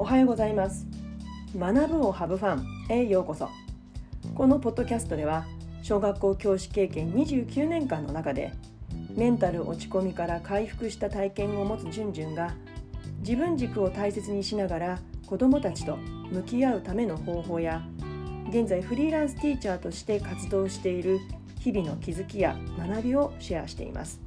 おはようございます。学ぶをハブファンへようこそ。このポッドキャストでは小学校教師経験29年間の中でメンタル落ち込みから回復した体験を持つじゅんじゅんが自分軸を大切にしながら子どもたちと向き合うための方法や現在フリーランスティーチャーとして活動している日々の気づきや学びをシェアしています。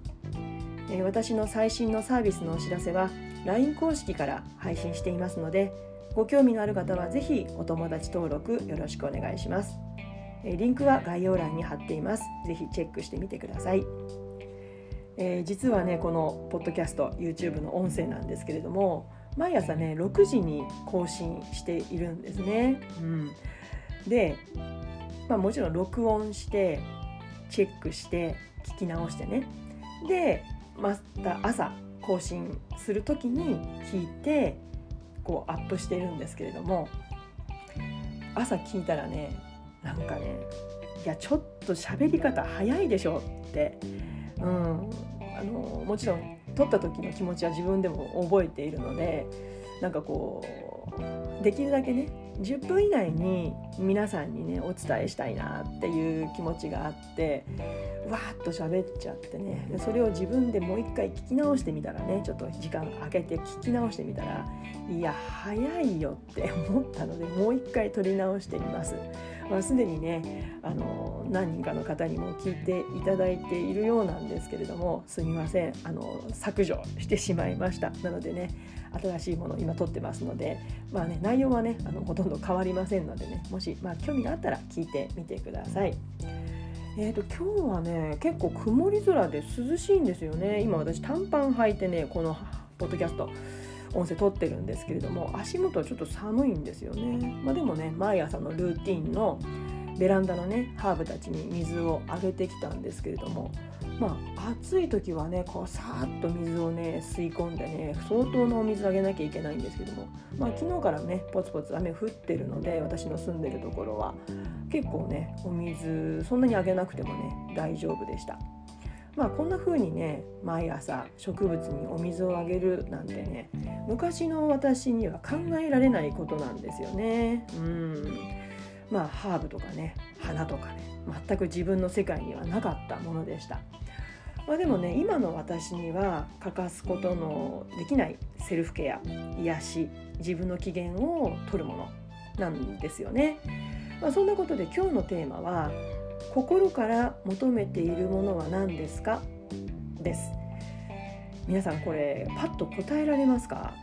私の最新のサービスのお知らせは LINE 公式から配信していますのでご興味のある方はぜひお友達登録よろしくお願いします。リンクは概要欄に貼っています。ぜひチェックしてみてください、えー、実はねこのポッドキャスト YouTube の音声なんですけれども毎朝ね6時に更新しているんですね、うん、で、まあ、もちろん録音してチェックして聞き直してね。でまた朝更新する時に聞いてこうアップしてるんですけれども朝聞いたらねなんかねいやちょっと喋り方早いでしょって、うん、あのもちろん撮った時の気持ちは自分でも覚えているのでなんかこうできるだけね10分以内に皆さんにねお伝えしたいなっていう気持ちがあってわーっと喋っちゃってねでそれを自分でもう一回聞き直してみたらねちょっと時間空けて聞き直してみたらいや早いよって思ったのでもう一回撮り直してみます。まあ、すでにねあの何人かの方にも聞いていただいているようなんですけれどもすみませんあの削除してしまいました。なのでね新しいもの今撮ってますのでまあね内容はねあのほとんど変わりませんのでねもし、まあ、興味があったら聞いてみてください。えーと、今日はね結構曇り空で涼しいんですよね。今私短パン履いてねこのポッドキャスト。音声撮ってるんですけれども足元はちょっと寒いんですよね、まあ、でもね毎朝のルーティンのベランダのねハーブたちに水をあげてきたんですけれどもまあ暑い時はねこうさーっと水をね吸い込んでね相当のお水あげなきゃいけないんですけどもまあ昨日からねポツポツ雨降ってるので私の住んでるところは結構ねお水そんなにあげなくてもね大丈夫でした。まあこんな風にね毎朝植物にお水をあげるなんてね昔の私には考えられないことなんですよね。うんまあハーブとかね花とかね全く自分の世界にはなかったものでした。まあ、でもね今の私には欠かすことのできないセルフケア癒し自分の機嫌を取るものなんですよね。まあ、そんなことで今日のテーマは心から求めているものは何ですか？です。皆さんこれパッと答えられますか？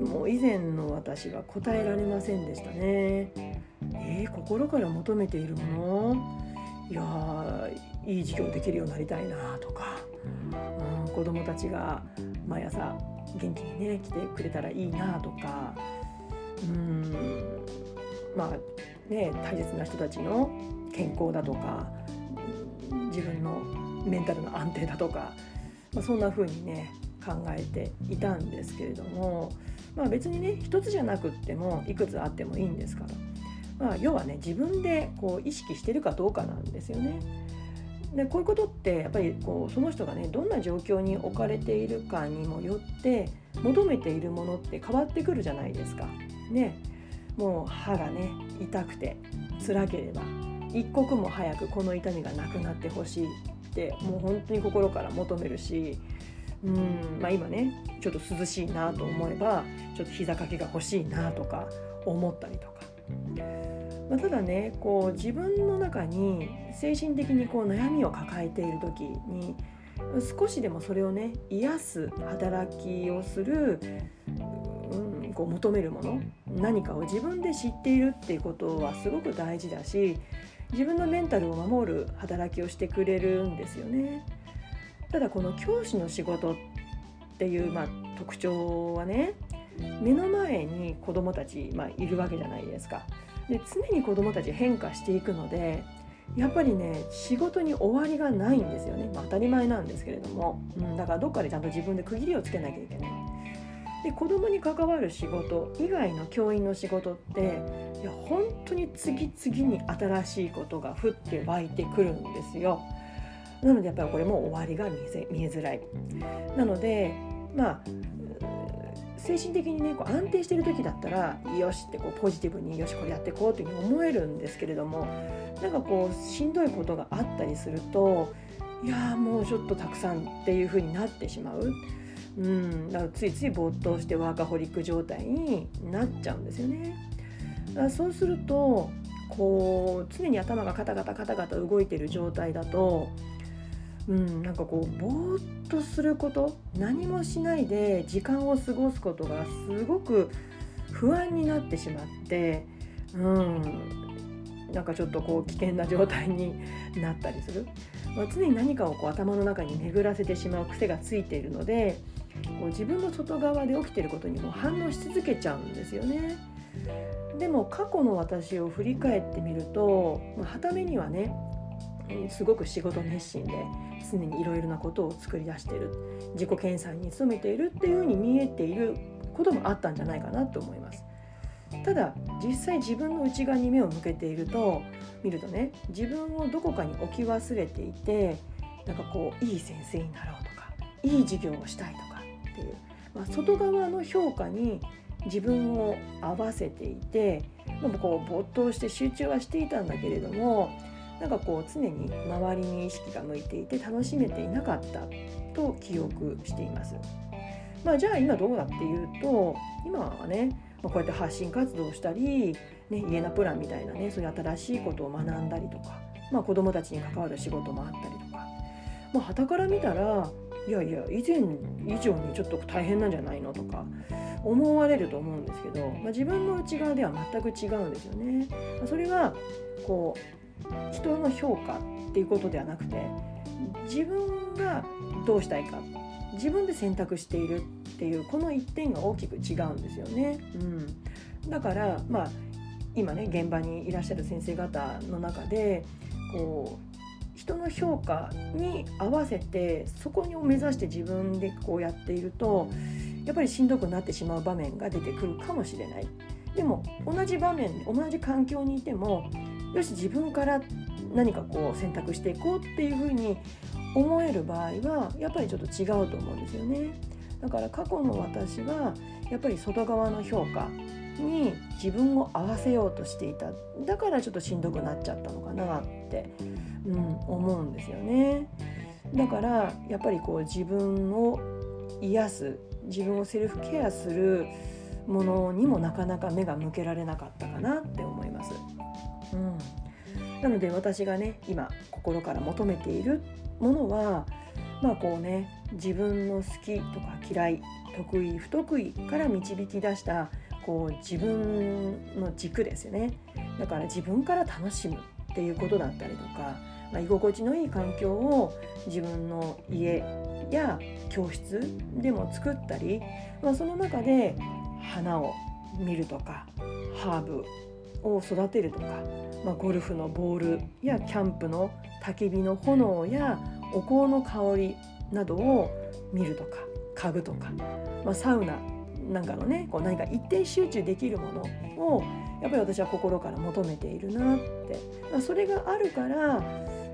もう以前の私は答えられませんでしたね。えー、心から求めているもの？いやいい授業できるようになりたいなとか、うん、子供たちが毎朝元気にね来てくれたらいいなとか。うんまあね大切な人たちの健康だとか自分のメンタルの安定だとか、まあ、そんな風にね考えていたんですけれども、まあ、別にね一つじゃなくってもいくつあってもいいんですから、まあ、要はね自分でこう意識してるかどうかなんですよね。でこういうことってやっぱりこうその人がねどんな状況に置かれているかにもよって求めているものって変わってくるじゃないですか。ねもう歯がね痛くて辛ければ一刻も早くこの痛みがなくなってほしいってもう本当に心から求めるしうん、まあ、今ねちょっと涼しいなと思えばちょっと膝掛けが欲しいなとか思ったりとか、まあ、ただねこう自分の中に精神的にこう悩みを抱えている時に少しでもそれをね癒す働きをする、こう求めるもの何かを自分で知っているっていうことはすごく大事だし自分のメンタルを守る働きをしてくれるんですよね。ただこの教師の仕事っていう、まあ、特徴はね目の前に子どもたち、まあ、いるわけじゃないですか。で常に子どもたち変化していくのでやっぱりね仕事に終わりがないんですよね、まあ、当たり前なんですけれども、うん、だからどっかでちゃんと自分で区切りをつけなきゃいけない。で子どもに関わる仕事以外の教員の仕事っていや本当に次々に新しいことが降って湧いてくるんですよ。なのでやっぱりこれも終わりが見えづらい。なのでまあ精神的にねこう安定してる時だったらよしってこうポジティブによしこれやっていこうっていうふうに思えるんですけれどもなんかこうしんどいことがあったりするといやもうちょっとたくさんっていうふうになってしまう。うん、だからついつい没頭してワーカホリック状態になっちゃうんですよね。だからそうするとこう常に頭がカタカタカタカタ動いてる状態だとうん、なんかこうぼーっとすること何もしないで時間を過ごすことがすごく不安になってしまって、うん、なんかちょっとこう危険な状態になったりする、まあ、常に何かをこう頭の中に巡らせてしまう癖がついているのでこう自分の外側で起きてることにも反応し続けちゃうんですよね。でも過去の私を振り返ってみると、まあ、はためにはねすごく仕事熱心で常にいろいろなことを作り出している自己研鑽に努めているっていうふうに見えていることもあったんじゃないかなと思います。ただ実際自分の内側に目を向けていると見るとね自分をどこかに置き忘れていてなんかこういい先生になろうとかいい授業をしたいとかっていう、まあ、外側の評価に自分を合わせていてでもこう没頭して集中はしていたんだけれどもなんかこう常に周りに意識が向いていて楽しめていなかったと記憶しています。まあ、じゃあ今どうだっていうと今はね、まあ、こうやって発信活動したり、ね、家なプランみたいなねそういう新しいことを学んだりとか、まあ、子どもたちに関わる仕事もあったりとかまあ、から見たらいやいや以前以上にちょっと大変なんじゃないのとか思われると思うんですけど、まあ、自分の内側では全く違うんですよね。それはこう人の評価っていうことではなくて自分がどうしたいか自分で選択しているっていうこの一点が大きく違うんですよね。うん、だからまあ今ね現場にいらっしゃる先生方の中でこう人の評価に合わせてそこを目指して自分でこうやっているとやっぱりしんどくなってしまう場面が出てくるかもしれない。でも同じ場面同じ環境にいてもよし自分から何かこう選択していこうっていうふうに思える場合はやっぱりちょっと違うと思うんですよね。だから過去の私はやっぱり外側の評価に自分を合わせようとしていただからちょっとしんどくなっちゃったのかなって、うん、思うんですよね。だからやっぱりこう自分を癒す自分をセルフケアするものにもなかなか目が向けられなかったかなって思います。うん、なので私がね今心から求めているものはまあこうね自分の好きとか嫌い得意不得意から導き出したこう自分の軸ですよね。だから自分から楽しむっていうことだったりとか、まあ、居心地のいい環境を自分の家や教室でも作ったり、まあ、その中で花を見るとかハーブを育てるとか、まあ、ゴルフのボールやキャンプの焚き火の炎やお香の香りなどを見るとか家具とか、まあ、サウナなんかのねこう何か一定集中できるものをやっぱり私は心から求めているなって、まあ、それがあるから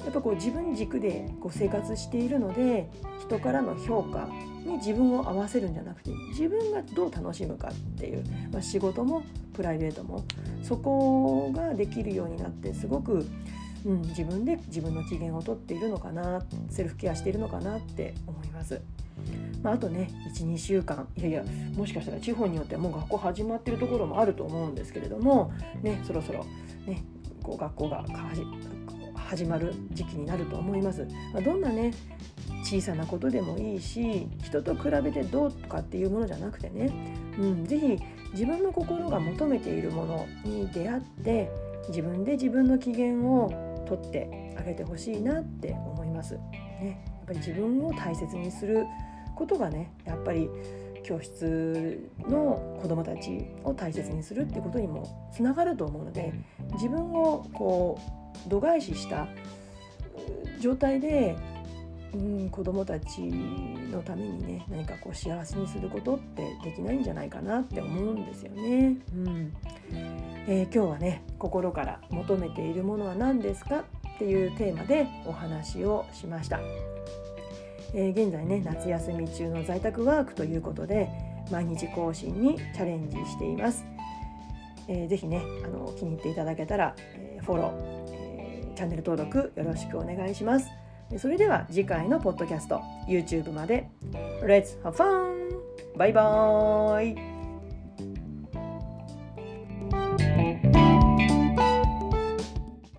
やっぱこう自分軸でこう生活しているので人からの評価に自分を合わせるんじゃなくて自分がどう楽しむかっていう、まあ、仕事もプライベートもそこができるようになってすごく、うん、自分で自分の機嫌をとっているのかなセルフケアしているのかなって思います。まあ、あとね12週間いやいやもしかしたら地方によってはもう学校始まってるところもあると思うんですけれども、ね、そろそろ、ね、こう学校が始まる時期になると思います。まあ、どんなね小さなことでもいいし人と比べてどうとかっていうものじゃなくてね、うん、ぜひ自分の心が求めているものに出会って自分で自分の機嫌をとってあげてほしいなって思います。ね、やっぱり自分を大切にすることがねやっぱり教室の子どもたちを大切にするっていうことにもつながると思うので自分をこう度外視した状態で、うん、子どもたちのためにね何かこう幸せにすることってできないんじゃないかなって思うんですよね。うんえー、今日はね心から求めているものは何ですかっていうテーマでお話をしました。え、現在ね夏休み中の在宅ワークということで毎日更新にチャレンジしています。えー、ぜねあの気に入っていただけたら、え、フォロー、えー、チャンネル登録よろしくお願いします。それでは次回のポッドキャスト YouTube まで Let's have fun! バイバーイ